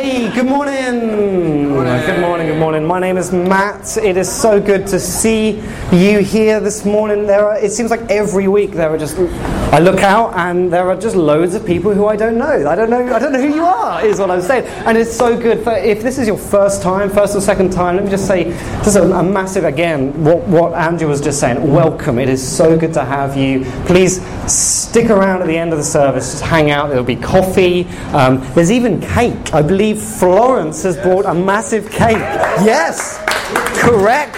Hey, good morning. Good morning, good morning. My name is Matt. It is so good to see you here this morning. There are, it seems like every week there are just I look out and there are just loads of people who I don't know. I don't know I don't know who you are is what I'm saying. And it's so good for if this is your first time, first or second time, let me just say just a, a massive again what what Andrew was just saying. Welcome. It is so good to have you. Please stick around at the end of the service, just hang out. There'll be coffee. Um, there's even cake. I believe Florence has brought a massive cake. Yes, correct.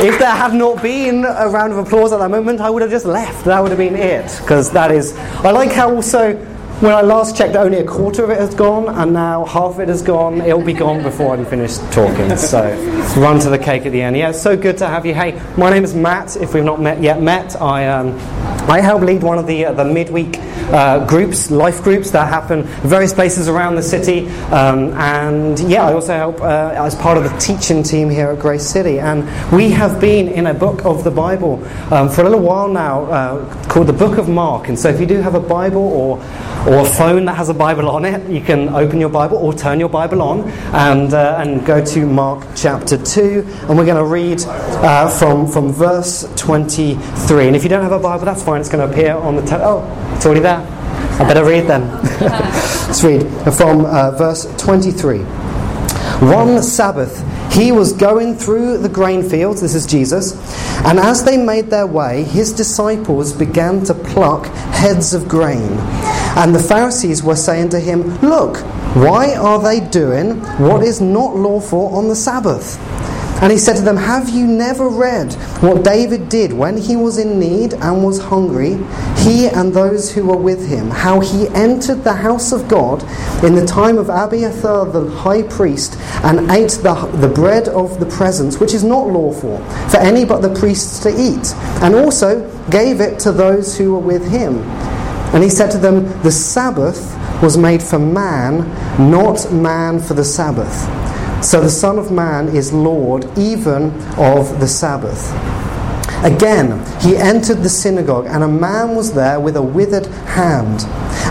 If there had not been a round of applause at that moment, I would have just left. That would have been it. Because that is. I like how also, when I last checked, only a quarter of it has gone, and now half of it has gone. It'll be gone before I'm finished talking. So run to the cake at the end. Yeah, it's so good to have you. Hey, my name is Matt. If we've not met yet, met. I. Um, I help lead one of the, uh, the midweek uh, groups, life groups that happen various places around the city. Um, and yeah, I also help uh, as part of the teaching team here at Grace City. And we have been in a book of the Bible um, for a little while now uh, called the Book of Mark. And so if you do have a Bible or, or a phone that has a Bible on it, you can open your Bible or turn your Bible on and, uh, and go to Mark chapter 2. And we're going to read uh, from, from verse 23. And if you don't have a Bible, that's fine. It's going to appear on the. Te- oh, it's already there. I better read then. Let's read from uh, verse 23. One Sabbath, he was going through the grain fields, this is Jesus, and as they made their way, his disciples began to pluck heads of grain. And the Pharisees were saying to him, Look, why are they doing what is not lawful on the Sabbath? And he said to them, Have you never read what David did when he was in need and was hungry, he and those who were with him, how he entered the house of God in the time of Abiathar the high priest and ate the, the bread of the presence, which is not lawful for any but the priests to eat, and also gave it to those who were with him? And he said to them, The Sabbath was made for man, not man for the Sabbath. So the Son of Man is Lord even of the Sabbath. Again, he entered the synagogue, and a man was there with a withered hand.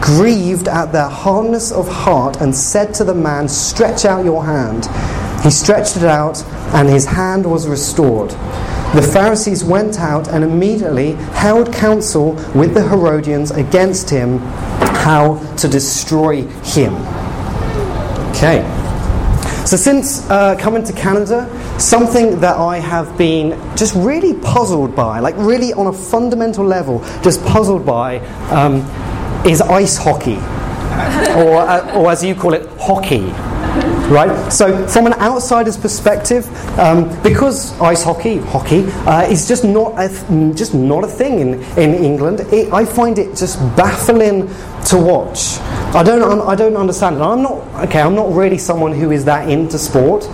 grieved at their hardness of heart, and said to the man, Stretch out your hand. He stretched it out, and his hand was restored. The Pharisees went out and immediately held counsel with the Herodians against him, how to destroy him. Okay. So, since uh, coming to Canada, something that I have been just really puzzled by, like really on a fundamental level, just puzzled by, um, is ice hockey, or, uh, or as you call it, hockey. Right. So, from an outsider's perspective, um, because ice hockey, hockey, uh, is just not a th- just not a thing in in England, it, I find it just baffling to watch. I don't un- I don't understand it. I'm not okay. I'm not really someone who is that into sport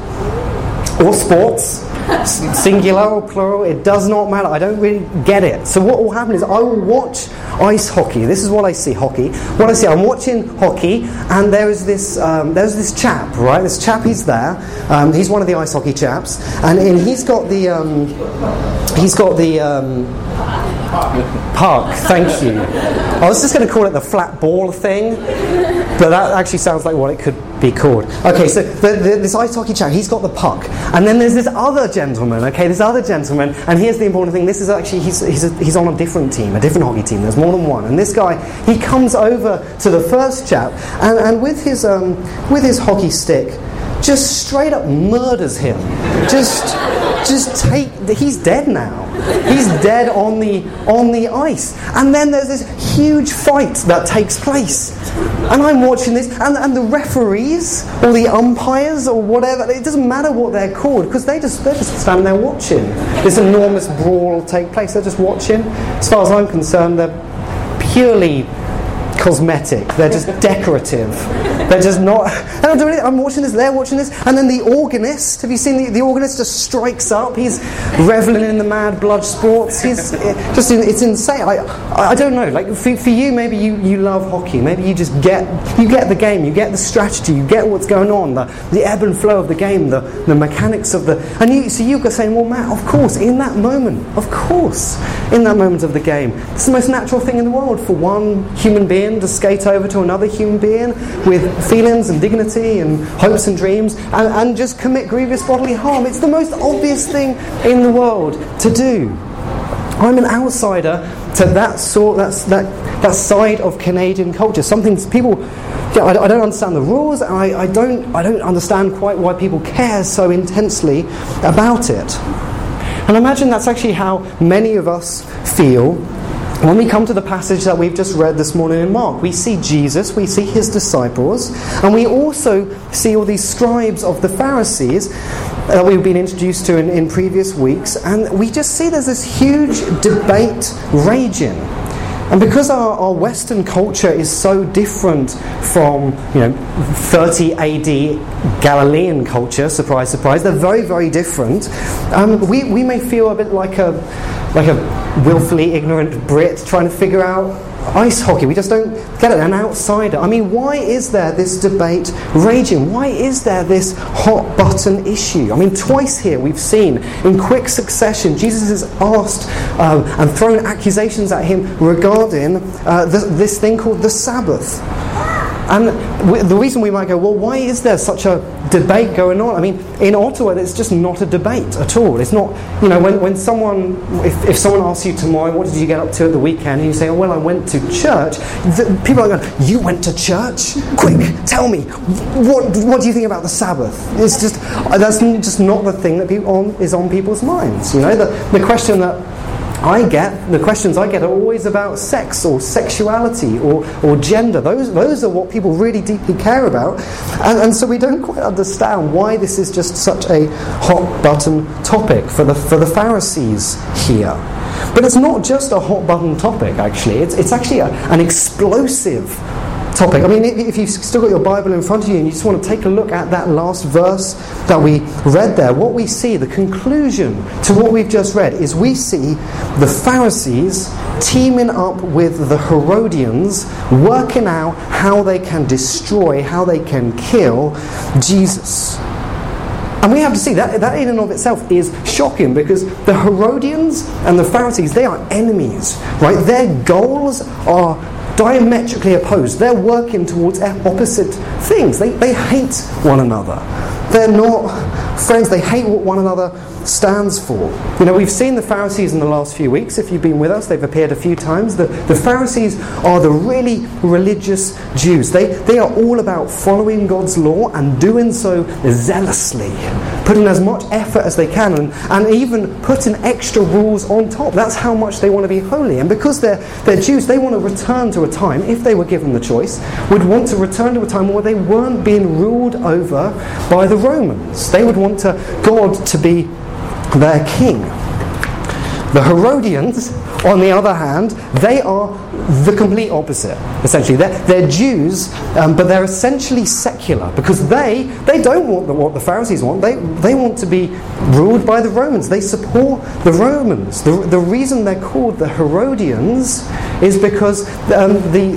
or sports, singular or plural, it does not matter. I don't really get it. So what will happen is I will watch ice hockey. This is what I see hockey. What I see, I'm watching hockey, and there is this um, there's this chap, right? This chap, he's there. Um, he's one of the ice hockey chaps, and, and he's got the um, he's got the um, puck. Thank you. I was just going to call it the flat ball thing, but that actually sounds like what it could be called. Okay, so the, the, this ice hockey chap, he's got the puck, and then there's this other gentleman. Okay, this other gentleman, and here's the important thing: this is actually he's he's, a, he's on a different team, a different hockey team. There's more than one, and this guy he comes over to the first chap, and, and with his um, with his hockey stick, just straight up murders him. Just just take he's dead now. He's dead on the on the ice. And then there's this huge fight that takes place. And I'm watching this and, and the referees or the umpires or whatever, it doesn't matter what they're called, because they just they're just standing there watching this enormous brawl take place. They're just watching. As far as I'm concerned, they're purely cosmetic. They're just decorative. They're just not. They don't do anything. I'm watching this. They're watching this. And then the organist. Have you seen the, the organist? Just strikes up. He's reveling in the mad blood sports. He's just. It's insane. I, I don't know. Like for, for you, maybe you, you love hockey. Maybe you just get you get the game. You get the strategy. You get what's going on. The, the ebb and flow of the game. The, the mechanics of the. And you so you're saying, well, Matt, of course, in that moment, of course, in that moment of the game, it's the most natural thing in the world for one human being to skate over to another human being with feelings and dignity and hopes and dreams and, and just commit grievous bodily harm. It's the most obvious thing in the world to do. I'm an outsider to that sort, that's, that, that side of Canadian culture. Something people, I, I don't understand the rules. I, I, don't, I don't understand quite why people care so intensely about it. And I imagine that's actually how many of us feel when we come to the passage that we've just read this morning in Mark, we see Jesus, we see his disciples, and we also see all these scribes of the Pharisees that we've been introduced to in, in previous weeks, and we just see there's this huge debate raging. And because our, our Western culture is so different from, you know, 30 AD Galilean culture, surprise, surprise, they're very, very different, um, we, we may feel a bit like a, like a willfully ignorant Brit trying to figure out ice hockey. We just don't get it. An outsider. I mean, why is there this debate raging? Why is there this hot button issue? I mean, twice here we've seen in quick succession Jesus is asked um, and thrown accusations at him regarding uh, this, this thing called the Sabbath. And the reason we might go, well, why is there such a debate going on? I mean, in Ottawa, it's just not a debate at all. It's not, you know, when, when someone, if, if someone asks you tomorrow, what did you get up to at the weekend? And you say, oh, well, I went to church. The, people are going, you went to church? Quick, tell me, what, what do you think about the Sabbath? It's just, that's just not the thing that people on, is on people's minds. You know, the, the question that I get, the questions I get are always about sex or sexuality or, or gender. Those, those are what people really deeply care about. And, and so we don't quite understand why this is just such a hot button topic for the, for the Pharisees here. But it's not just a hot button topic, actually. It's, it's actually a, an explosive topic. I mean, if you've still got your Bible in front of you and you just want to take a look at that last verse that we read there, what we see, the conclusion to what we've just read, is we see the Pharisees teaming up with the Herodians, working out how they can destroy, how they can kill Jesus. And we have to see that, that in and of itself is shocking because the Herodians and the Pharisees, they are enemies, right? Their goals are diametrically opposed. They're working towards opposite things. They, they hate one another. They're not friends. They hate one another stands for. You know, we've seen the Pharisees in the last few weeks. If you've been with us, they've appeared a few times. The, the Pharisees are the really religious Jews. They, they are all about following God's law and doing so zealously, putting as much effort as they can, and, and even putting extra rules on top. That's how much they want to be holy. And because they're, they're Jews, they want to return to a time, if they were given the choice, would want to return to a time where they weren't being ruled over by the Romans. They would want to, God to be their king. The Herodians, on the other hand, they are the complete opposite, essentially. They're, they're Jews, um, but they're essentially secular because they, they don't want the, what the Pharisees want. They, they want to be ruled by the Romans. They support the Romans. The, the reason they're called the Herodians is because um, the,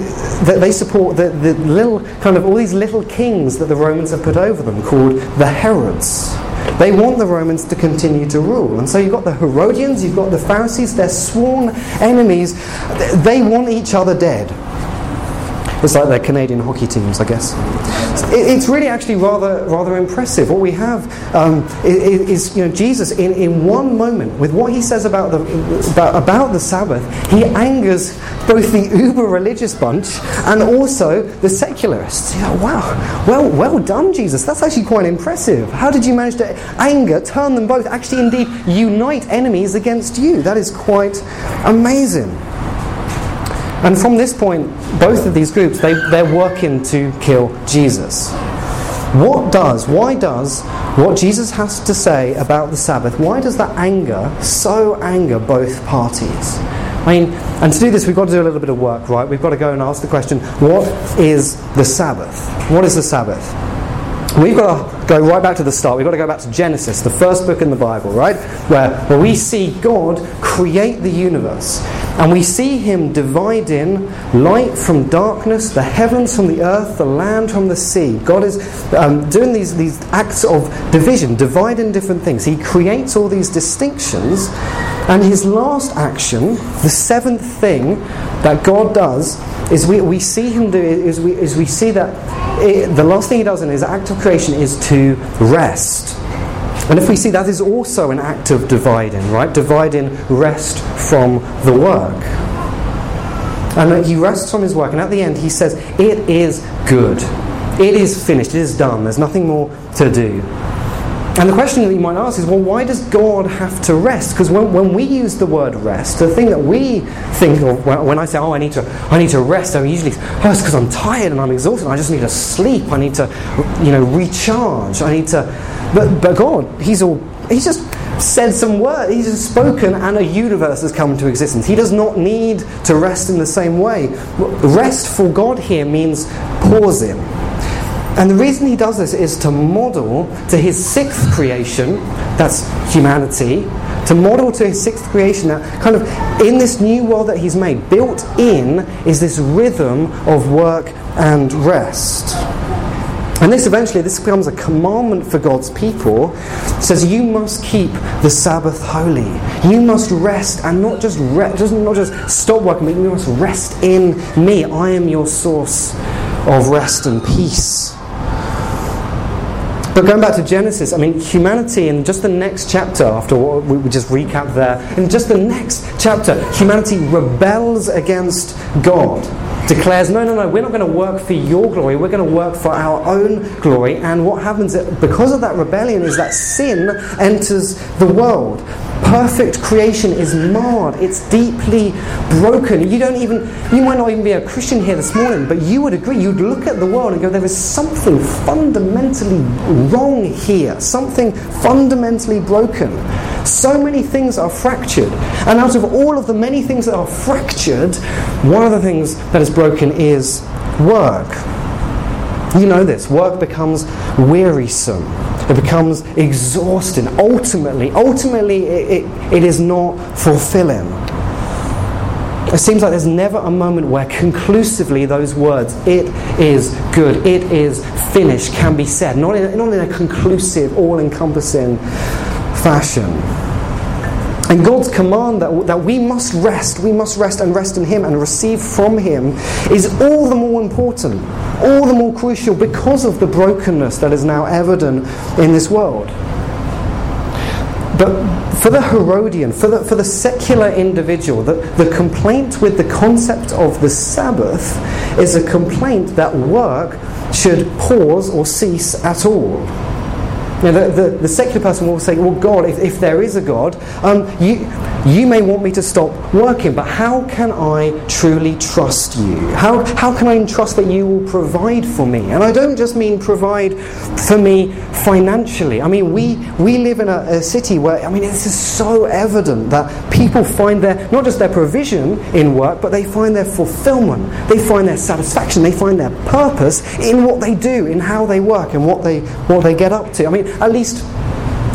the, they support the, the little, kind of all these little kings that the Romans have put over them called the Herods. They want the Romans to continue to rule. And so you've got the Herodians, you've got the Pharisees, they're sworn enemies. They want each other dead. It's like their Canadian hockey teams, I guess. It's really actually rather rather impressive. What we have um, is, you know Jesus in, in one moment with what he says about the about, about the Sabbath. He angers both the uber religious bunch and also the secularists. Wow, well well done, Jesus. That's actually quite impressive. How did you manage to anger, turn them both, actually indeed unite enemies against you? That is quite amazing. And from this point, both of these groups, they, they're working to kill Jesus. What does, why does what Jesus has to say about the Sabbath, why does that anger so anger both parties? I mean, and to do this, we've got to do a little bit of work, right? We've got to go and ask the question what is the Sabbath? What is the Sabbath? We've got to go right back to the start. We've got to go back to Genesis, the first book in the Bible, right? Where, where we see God create the universe. And we see Him dividing light from darkness, the heavens from the earth, the land from the sea. God is um, doing these, these acts of division, dividing different things. He creates all these distinctions. And His last action, the seventh thing that God does, is we, we see Him do, is we, is we see that it, the last thing he does in his act of creation is to rest. And if we see that is also an act of dividing, right? Dividing rest from the work. And he rests from his work, and at the end he says, It is good. It is finished. It is done. There's nothing more to do. And the question that you might ask is, well, why does God have to rest? Because when, when we use the word rest, the thing that we think of when I say, oh, I need to, I need to rest, I usually, oh, it's because I'm tired and I'm exhausted. I just need to sleep. I need to, you know, recharge. I need to. But, but God, He's all, He's just said some words. He's just spoken, and a universe has come into existence. He does not need to rest in the same way. Rest for God here means pausing and the reason he does this is to model to his sixth creation, that's humanity, to model to his sixth creation that kind of in this new world that he's made, built in is this rhythm of work and rest. And this eventually, this becomes a commandment for God's people. It says, You must keep the Sabbath holy. You must rest and not just just, not just stop working, but you must rest in me. I am your source of rest and peace. But going back to Genesis, I mean, humanity in just the next chapter, after what we just recapped there, in just the next chapter, humanity rebels against God declares, no, no, no, we're not going to work for your glory, we're going to work for our own glory. And what happens because of that rebellion is that sin enters the world perfect creation is marred. It's deeply broken. You don't even, you might not even be a Christian here this morning, but you would agree. You'd look at the world and go, there is something fundamentally wrong here, something fundamentally broken. So many things are fractured. And out of all of the many things that are fractured, one of the things that is broken is work. You know this. Work becomes wearisome. It becomes exhausting. Ultimately, ultimately, it, it, it is not fulfilling. It seems like there's never a moment where conclusively those words, it is good, it is finished, can be said. Not in, not in a conclusive, all encompassing fashion. And God's command that, that we must rest, we must rest and rest in Him and receive from Him is all the more important, all the more crucial because of the brokenness that is now evident in this world. But for the Herodian, for the, for the secular individual, the, the complaint with the concept of the Sabbath is a complaint that work should pause or cease at all. You know, the, the, the, secular person will say, well, God, if, if there is a God, um, you, you may want me to stop working, but how can I truly trust you? How, how can I trust that you will provide for me? And I don't just mean provide for me financially. I mean, we, we live in a, a city where, I mean, this is so evident that people find their, not just their provision in work, but they find their fulfillment, they find their satisfaction, they find their purpose in what they do, in how they work, and what they, what they get up to. I mean, at least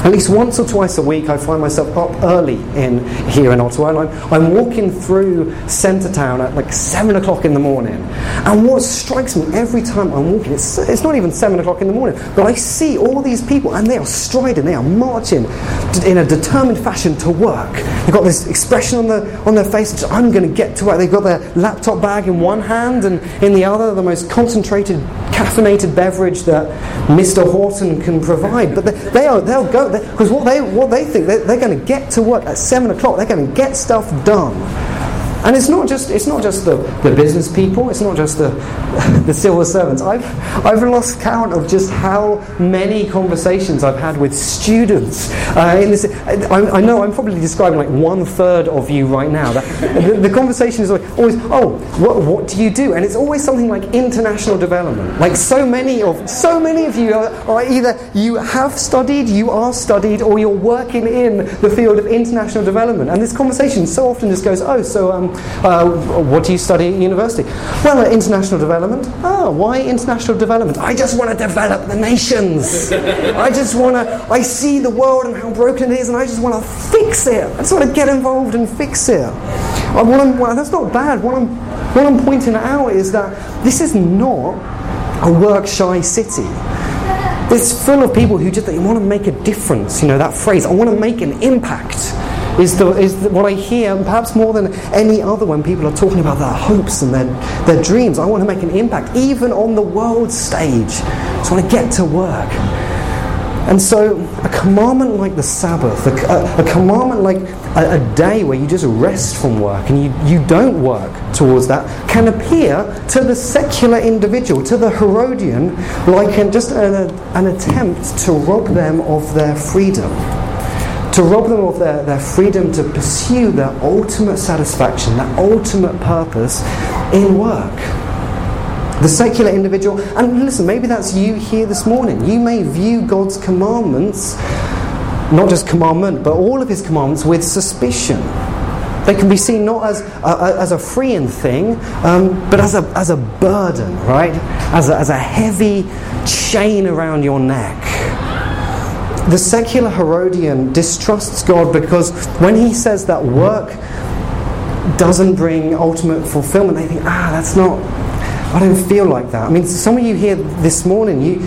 at least once or twice a week, I find myself up early in here in Ottawa, and I'm, I'm walking through centre town at like seven o'clock in the morning. And what strikes me every time I'm walking, it's, it's not even seven o'clock in the morning, but I see all these people, and they are striding, they are marching in a determined fashion to work. They've got this expression on, the, on their face, I'm going to get to work. They've got their laptop bag in one hand, and in the other, the most concentrated, caffeinated beverage that Mr. Horton can provide. But they, they are, they'll go because what they, what they think, they're, they're going to get to work at 7 o'clock, they're going to get stuff done. And it's not just, it's not just the, the business people, it's not just the, the civil servants. I've, I've lost count of just how many conversations I've had with students. Uh, in this, I, I, know I'm probably describing like one third of you right now. The, the, conversation is always, oh, what, what do you do? And it's always something like international development. Like so many of, so many of you are, are either you have studied, you are studied, or you're working in the field of international development. And this conversation so often just goes, oh, so um, uh, what do you study at university? Well, uh, international development. Oh, why international development? I just want to develop the nations. I just want to, I see the world and how broken it is, and I just want to fix it. I just want to get involved and fix it. Uh, well, that's not bad. What I'm, what I'm pointing out is that this is not a work shy city. It's full of people who just want to make a difference. You know, that phrase, I want to make an impact is, the, is the, what I hear, perhaps more than any other, when people are talking about their hopes and their, their dreams. I want to make an impact, even on the world stage. I want to get to work. And so, a commandment like the Sabbath, a, a, a commandment like a, a, day where you just rest from work and you, you don't work towards that, can appear to the secular individual, to the Herodian, like an, just an attempt to rob them of their freedom to rob them of their, their freedom to pursue their ultimate satisfaction, their ultimate purpose in work. The secular individual, and listen, maybe that's you here this morning. You may view God's commandments, not just commandment, but all of His commandments, with suspicion. They can be seen not as as a freeing thing, um, but as a, as a burden, right? As a, as a heavy chain around your neck the secular Herodian distrusts God because when he says that work doesn't bring ultimate fulfillment, they think, ah, that's not, I don't feel like that. I mean, some of you here this morning, you,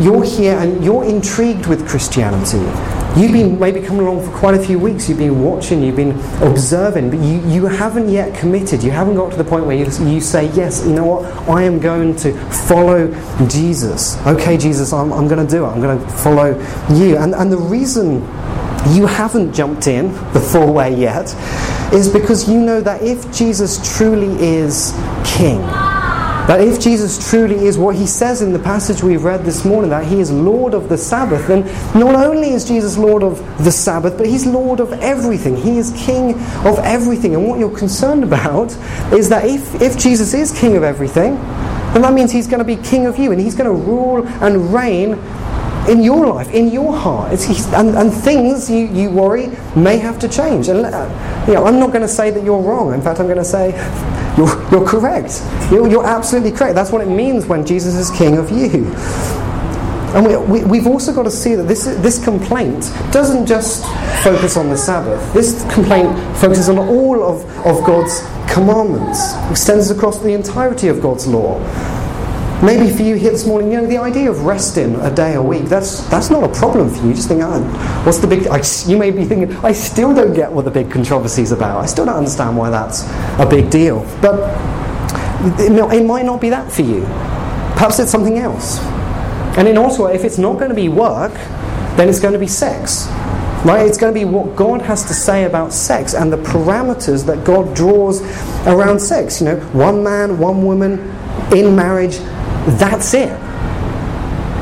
you're here and you're intrigued with Christianity. You've been maybe coming along for quite a few weeks, you've been watching, you've been observing, but you, you haven't yet committed. You haven't got to the point where you, you say, Yes, you know what? I am going to follow Jesus. Okay, Jesus, I'm, I'm going to do it. I'm going to follow you. And, and the reason you haven't jumped in the full way yet is because you know that if Jesus truly is King, that if Jesus truly is what he says in the passage we've read this morning, that he is Lord of the Sabbath, then not only is Jesus Lord of the Sabbath, but he's Lord of everything. He is King of everything. And what you're concerned about is that if, if Jesus is King of everything, then that means he's going to be King of you and he's going to rule and reign in your life, in your heart. And, and, things you, you worry may have to change. And uh, you know, I'm not going to say that you're wrong. In fact, I'm going to say you're, you're correct. You're, you're, absolutely correct. That's what it means when Jesus is king of you. And we, we, have also got to see that this, this complaint doesn't just focus on the Sabbath. This complaint focuses on all of, of God's commandments, extends across the entirety of God's law. Maybe for you here this morning, you know, the idea of resting a day a week, that's, that's not a problem for you. You just think, oh, what's the big... I, you may be thinking, I still don't get what the big controversy is about. I still don't understand why that's a big deal. But it, might not be that for you. Perhaps it's something else. And in also, if it's not going to be work, then it's going to be sex. Right? It's going to be what God has to say about sex and the parameters that God draws around sex. You know, one man, one woman in marriage, that's it.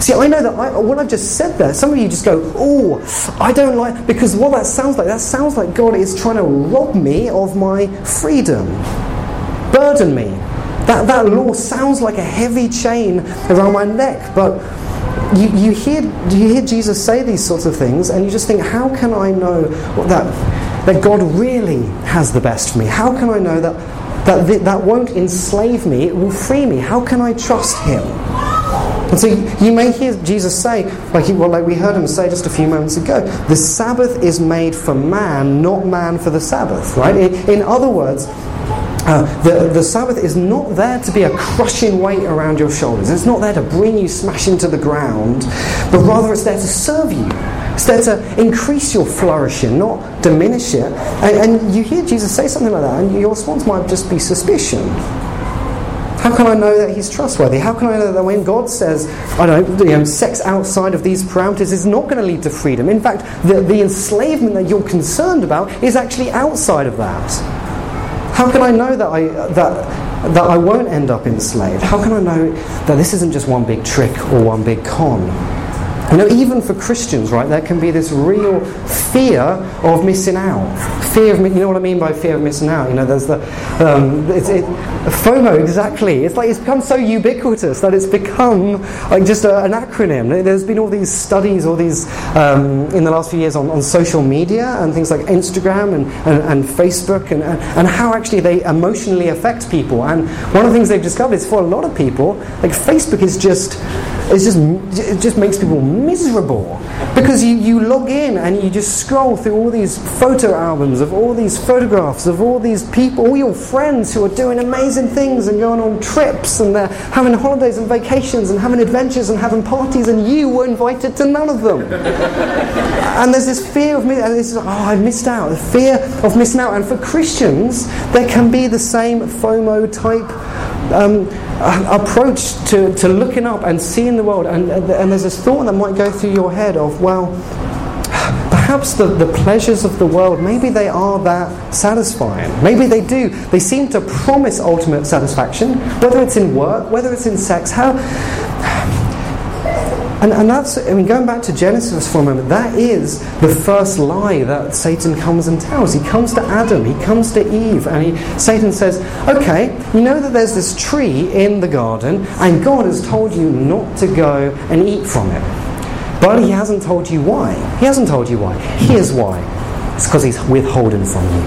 See, I know that I, what I've just said there, some of you just go, oh, I don't like, because what that sounds like, that sounds like God is trying to rob me of my freedom, burden me. That, that law sounds like a heavy chain around my neck, but you, you, hear, you hear Jesus say these sorts of things, and you just think, how can I know that, that God really has the best for me? How can I know that that, that won't enslave me, it will free me. How can I trust Him? And so you may hear Jesus say, like, he, well, like we heard him say just a few moments ago, the Sabbath is made for man, not man for the Sabbath, right? In, in other words, uh, the, the Sabbath is not there to be a crushing weight around your shoulders. It's not there to bring you smashing to the ground, but rather it's there to serve you. It's there to increase your flourishing, not diminish it. And, and you hear Jesus say something like that, and your response might just be suspicion. How can I know that he's trustworthy? How can I know that when God says, I don't know, you know sex outside of these parameters is not going to lead to freedom? In fact, the, the enslavement that you're concerned about is actually outside of that. How can I know that I, that, that I won't end up enslaved? How can I know that this isn't just one big trick or one big con? You know, even for Christians, right, there can be this real fear of missing out. Fear of, you know what I mean by fear of missing out? You know, there's the, um, it's, it, FOMO, exactly. It's like it's become so ubiquitous that it's become like just a, an acronym. There's been all these studies, all these, um, in the last few years on, on social media and things like Instagram and, and, and Facebook and, and, how actually they emotionally affect people. And one of the things they've discovered is for a lot of people, like Facebook is just, it's just, it just makes people miserable because you, you log in and you just scroll through all these photo albums of all these photographs of all these people, all your friends who are doing amazing things and going on trips and they're having holidays and vacations and having adventures and having parties and you were invited to none of them. and there's this fear of me, and this is, oh, I missed out, the fear of missing out. And for Christians, there can be the same FOMO type um, approach to, to looking up and seeing the world. And, and there's this thought that might go through your head of, well, perhaps the, the pleasures of the world, maybe they are that satisfying. Maybe they do. They seem to promise ultimate satisfaction, whether it's in work, whether it's in sex. How and, and that's, I mean, going back to Genesis for a moment, that is the first lie that Satan comes and tells. He comes to Adam, he comes to Eve, and he, Satan says, Okay, you know that there's this tree in the garden, and God has told you not to go and eat from it. But he hasn't told you why. He hasn't told you why. Here's why it's because he's withholding from you.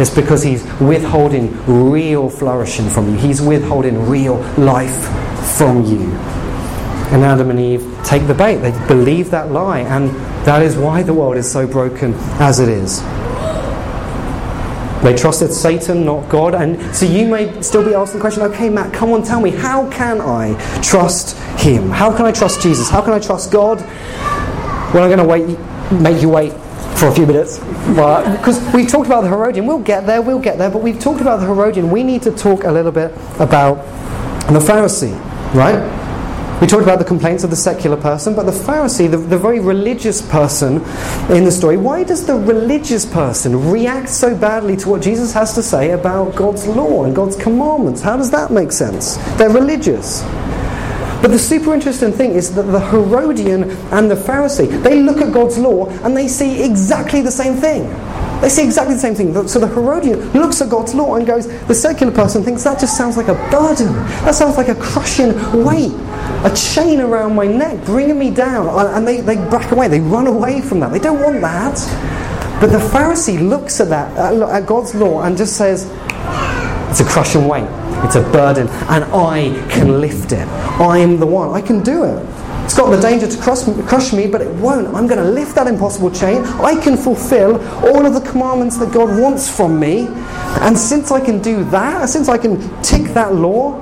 It's because he's withholding real flourishing from you. He's withholding real life from you. And Adam and Eve take the bait. They believe that lie. And that is why the world is so broken as it is. They trusted Satan, not God. And so you may still be asking the question okay, Matt, come on, tell me, how can I trust Him? How can I trust Jesus? How can I trust God? Well, I'm going to wait, make you wait for a few minutes. Because we've talked about the Herodian. We'll get there, we'll get there. But we've talked about the Herodian. We need to talk a little bit about the Pharisee, right? We talked about the complaints of the secular person, but the Pharisee, the, the very religious person in the story, why does the religious person react so badly to what Jesus has to say about God's law and God's commandments? How does that make sense? They're religious. But the super interesting thing is that the Herodian and the Pharisee, they look at God's law and they see exactly the same thing. They see exactly the same thing. So the Herodian looks at God's law and goes, the secular person thinks that just sounds like a burden. That sounds like a crushing weight, a chain around my neck, bringing me down. And they, they back away, they run away from that. They don't want that. But the Pharisee looks at that, at God's law, and just says, it's a crushing weight, it's a burden, and I can lift it. I am the one, I can do it. It's got the danger to crush, me, but it won't. I'm going to lift that impossible chain. I can fulfill all of the commandments that God wants from me. And since I can do that, since I can tick that law,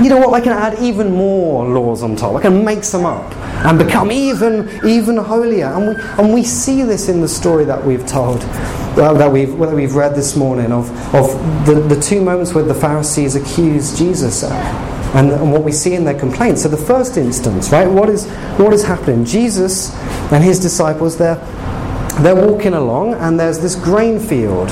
you know what? I can add even more laws on top. I can make some up and become even even holier. And we and we see this in the story that we've told, uh, that we've that we've read this morning of of the, the two moments where the Pharisees accused Jesus and, and what we see in their complaints. So the first instance, right? What is what is happening? Jesus and his disciples they're they're walking along and there's this grain field.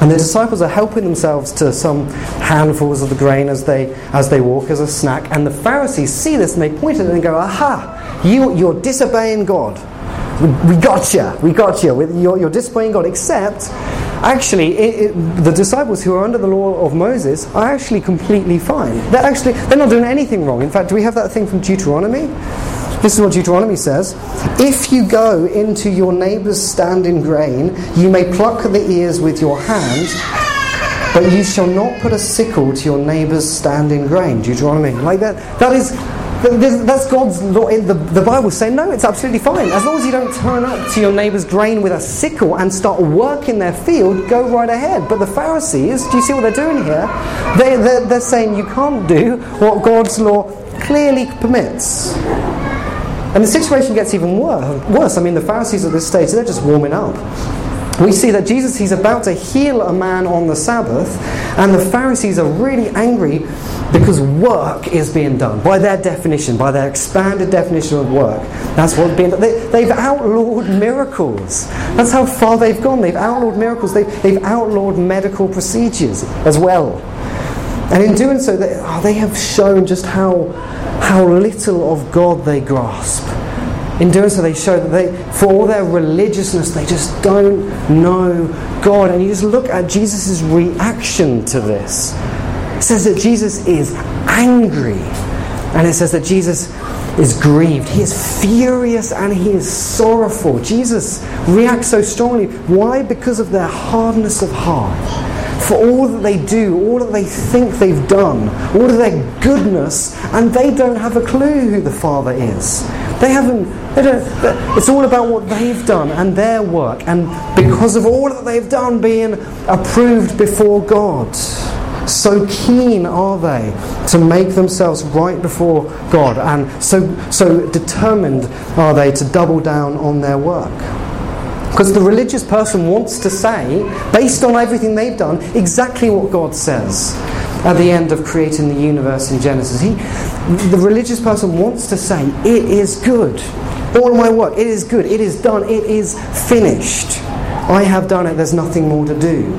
And the disciples are helping themselves to some handfuls of the grain as they as they walk as a snack. And the Pharisees see this and they point at it and go, "Aha! You you're disobeying God. We, we got you. We got you. You're, you're disobeying God." Except actually, it, it, the disciples who are under the law of Moses are actually completely fine. They're actually they're not doing anything wrong. In fact, do we have that thing from Deuteronomy? This is what Deuteronomy says: If you go into your neighbour's standing grain, you may pluck the ears with your hand. But you shall not put a sickle to your neighbour's standing grain. Deuteronomy. Like that. That is that's God's law. The, the Bible saying, no, it's absolutely fine. As long as you don't turn up to your neighbour's grain with a sickle and start working their field, go right ahead. But the Pharisees, do you see what they're doing here? They, they're, they're saying you can't do what God's law clearly permits. And the situation gets even worse. I mean, the Pharisees at this stage, they're just warming up. We see that Jesus, he's about to heal a man on the Sabbath, and the Pharisees are really angry because work is being done by their definition, by their expanded definition of work. That's what being done. They, have outlawed miracles. That's how far they've gone. They've outlawed miracles. They've, they've outlawed medical procedures as well. And in doing so, they, oh, they have shown just how, how little of God they grasp. In doing so, they show that they, for all their religiousness, they just don't know God. And you just look at Jesus' reaction to this. It says that Jesus is angry. And it says that Jesus is grieved. He is furious and he is sorrowful. Jesus reacts so strongly. Why? Because of their hardness of heart. For all that they do, all that they think they've done, all of their goodness, and they don't have a clue who the Father is. They haven't, they don't, it's all about what they've done and their work, and because of all that they've done being approved before God. So keen are they to make themselves right before God, and so, so determined are they to double down on their work. Because the religious person wants to say, based on everything they've done, exactly what God says at the end of creating the universe in Genesis. He, the religious person wants to say, It is good. All my work, it is good, it is done, it is finished. I have done it, there's nothing more to do.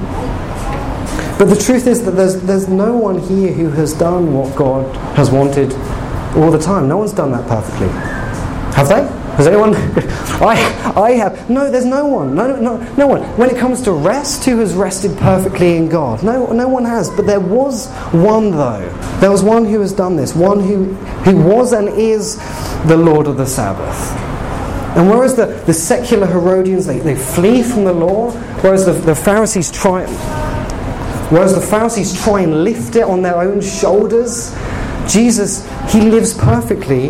But the truth is that there's, there's no one here who has done what God has wanted all the time. No one's done that perfectly. Have they? Has anyone? I, I have. No, there's no one. No, no, no one. When it comes to rest, who has rested perfectly in God? No, no one has. But there was one, though. There was one who has done this. One who, who was and is the Lord of the Sabbath. And whereas the, the secular Herodians, they, they flee from the law, whereas the, the Pharisees try... Whereas the Pharisees try and lift it on their own shoulders, Jesus, he lives perfectly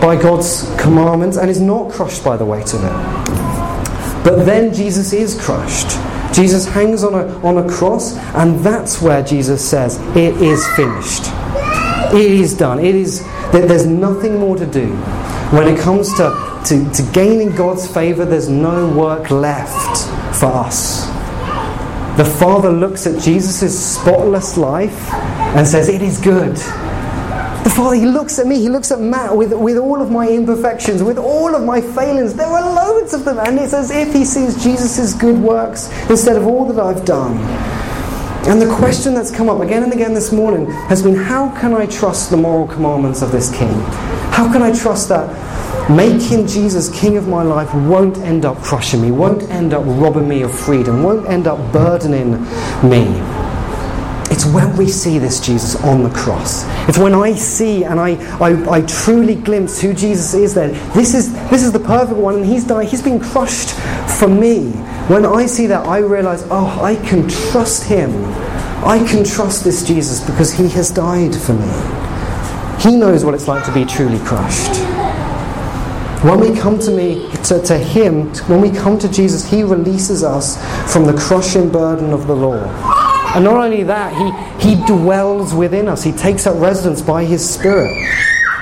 by God's commandments and is not crushed by the weight of it. But then Jesus is crushed. Jesus hangs on a, on a cross, and that's where Jesus says, It is finished. It is done. It is, there's nothing more to do. When it comes to, to, to gaining God's favour, there's no work left for us. The Father looks at Jesus' spotless life and says, It is good. The Father, He looks at me, He looks at Matt with, with all of my imperfections, with all of my failings. There are loads of them. And it's as if He sees Jesus' good works instead of all that I've done. And the question that's come up again and again this morning has been how can I trust the moral commandments of this King? How can I trust that making Jesus King of my life won't end up crushing me, won't end up robbing me of freedom, won't end up burdening me? It's when we see this Jesus on the cross. It's when I see and I, I, I, truly glimpse who Jesus is then. This is, this is the perfect one, and he's died. He's been crushed for me. When I see that, I realize, oh, I can trust him. I can trust this Jesus because he has died for me. He knows what it's like to be truly crushed. When we come to me, to, to him, when we come to Jesus, he releases us from the crushing burden of the law. And not only that, he, he dwells within us. He takes up residence by his Spirit,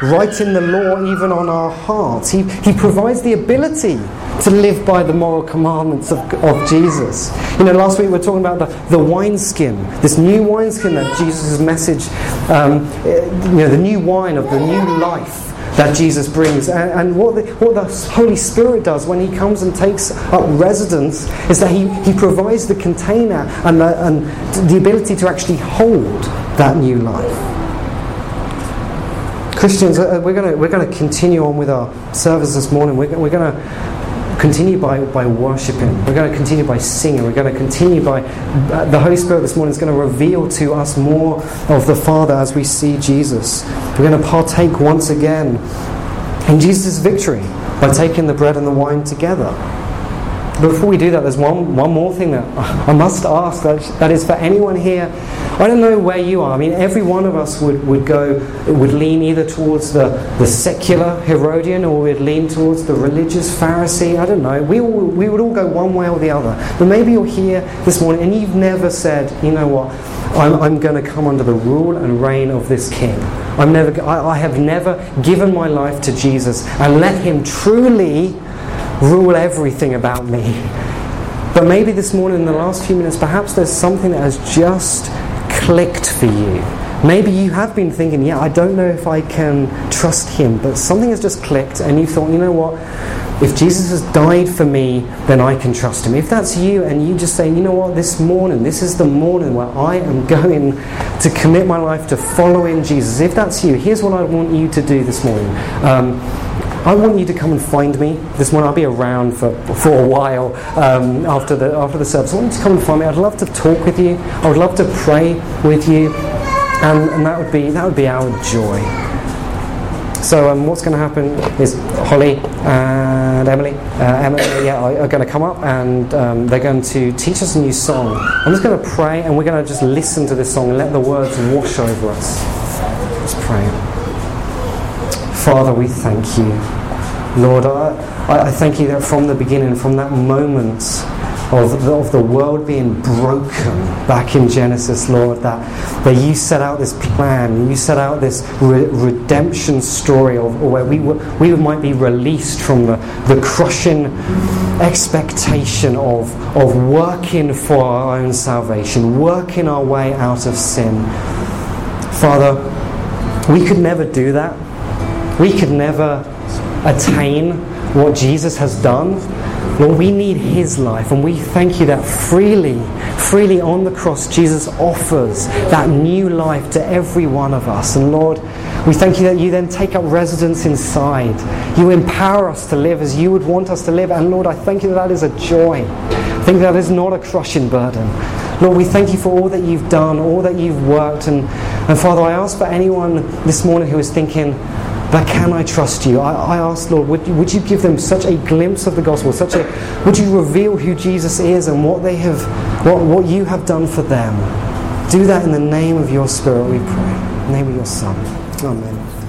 writing the law even on our hearts. He, he provides the ability to live by the moral commandments of, of Jesus. You know, last week we were talking about the, the wineskin, this new wineskin that Jesus' message, um, you know, the new wine of the new life that Jesus brings. And, and what, the, what the Holy Spirit does when He comes and takes up residence is that He, he provides the container and the, and the ability to actually hold that new life. Christians, uh, we're going we're gonna continue on with our service this morning. We're, we're going to continue by, by worshipping. We're going to continue by singing. We're going to continue by. Uh, the Holy Spirit this morning is going to reveal to us more of the Father as we see Jesus. We're going to partake once again in Jesus' victory by taking the bread and the wine together. Before we do that, there's one, one more thing that I must ask that, that is for anyone here. I don't know where you are. I mean, every one of us would, would go, would lean either towards the, the secular Herodian or we'd lean towards the religious Pharisee. I don't know. We, all, we would all go one way or the other. But maybe you're here this morning and you've never said, you know what, I'm, I'm going to come under the rule and reign of this king. I'm never, I, I have never given my life to Jesus and let him truly rule everything about me. But maybe this morning, in the last few minutes, perhaps there's something that has just clicked for you. Maybe you have been thinking, yeah, I don't know if I can trust him, but something has just clicked, and you thought, you know what? If Jesus has died for me, then I can trust him. If that's you, and you just say, you know what, this morning, this is the morning where I am going to commit my life to following Jesus. If that's you, here's what I want you to do this morning. Um, I want you to come and find me this morning. I'll be around for, for a while um, after, the, after the service. I want you to come and find me. I'd love to talk with you. I would love to pray with you. And, and that, would be, that would be our joy. So um, what's going to happen is Holly and Emily, uh, yeah, are, are, going to come up and um, they're going to teach us a new song. I'm just going to pray and we're going to just listen to this song and let the words wash over us. Let's pray. Father, we thank you. Lord, I, I thank you that from the beginning, from that moment, of the, of the world being broken back in Genesis, Lord, that, that you set out this plan, you set out this re- redemption story of where we, we might be released from the, the crushing expectation of, of working for our own salvation, working our way out of sin. Father, we could never do that. We could never attain what Jesus has done. Lord, we need His life, and we thank you that freely, freely on the cross, Jesus offers that new life to every one of us. And Lord, we thank you that you then take up residence inside. You empower us to live as you would want us to live. And Lord, I thank you that that is a joy. I think that is not a crushing burden. Lord, we thank you for all that you've done, all that you've worked. And, and Father, I ask for anyone this morning who is thinking, but can I trust you? I, I ask, Lord, would you, would you give them such a glimpse of the gospel? Such a, would you reveal who Jesus is and what they have, what, what you have done for them? Do that in the name of your Spirit, we pray. In the name of your Son. Amen.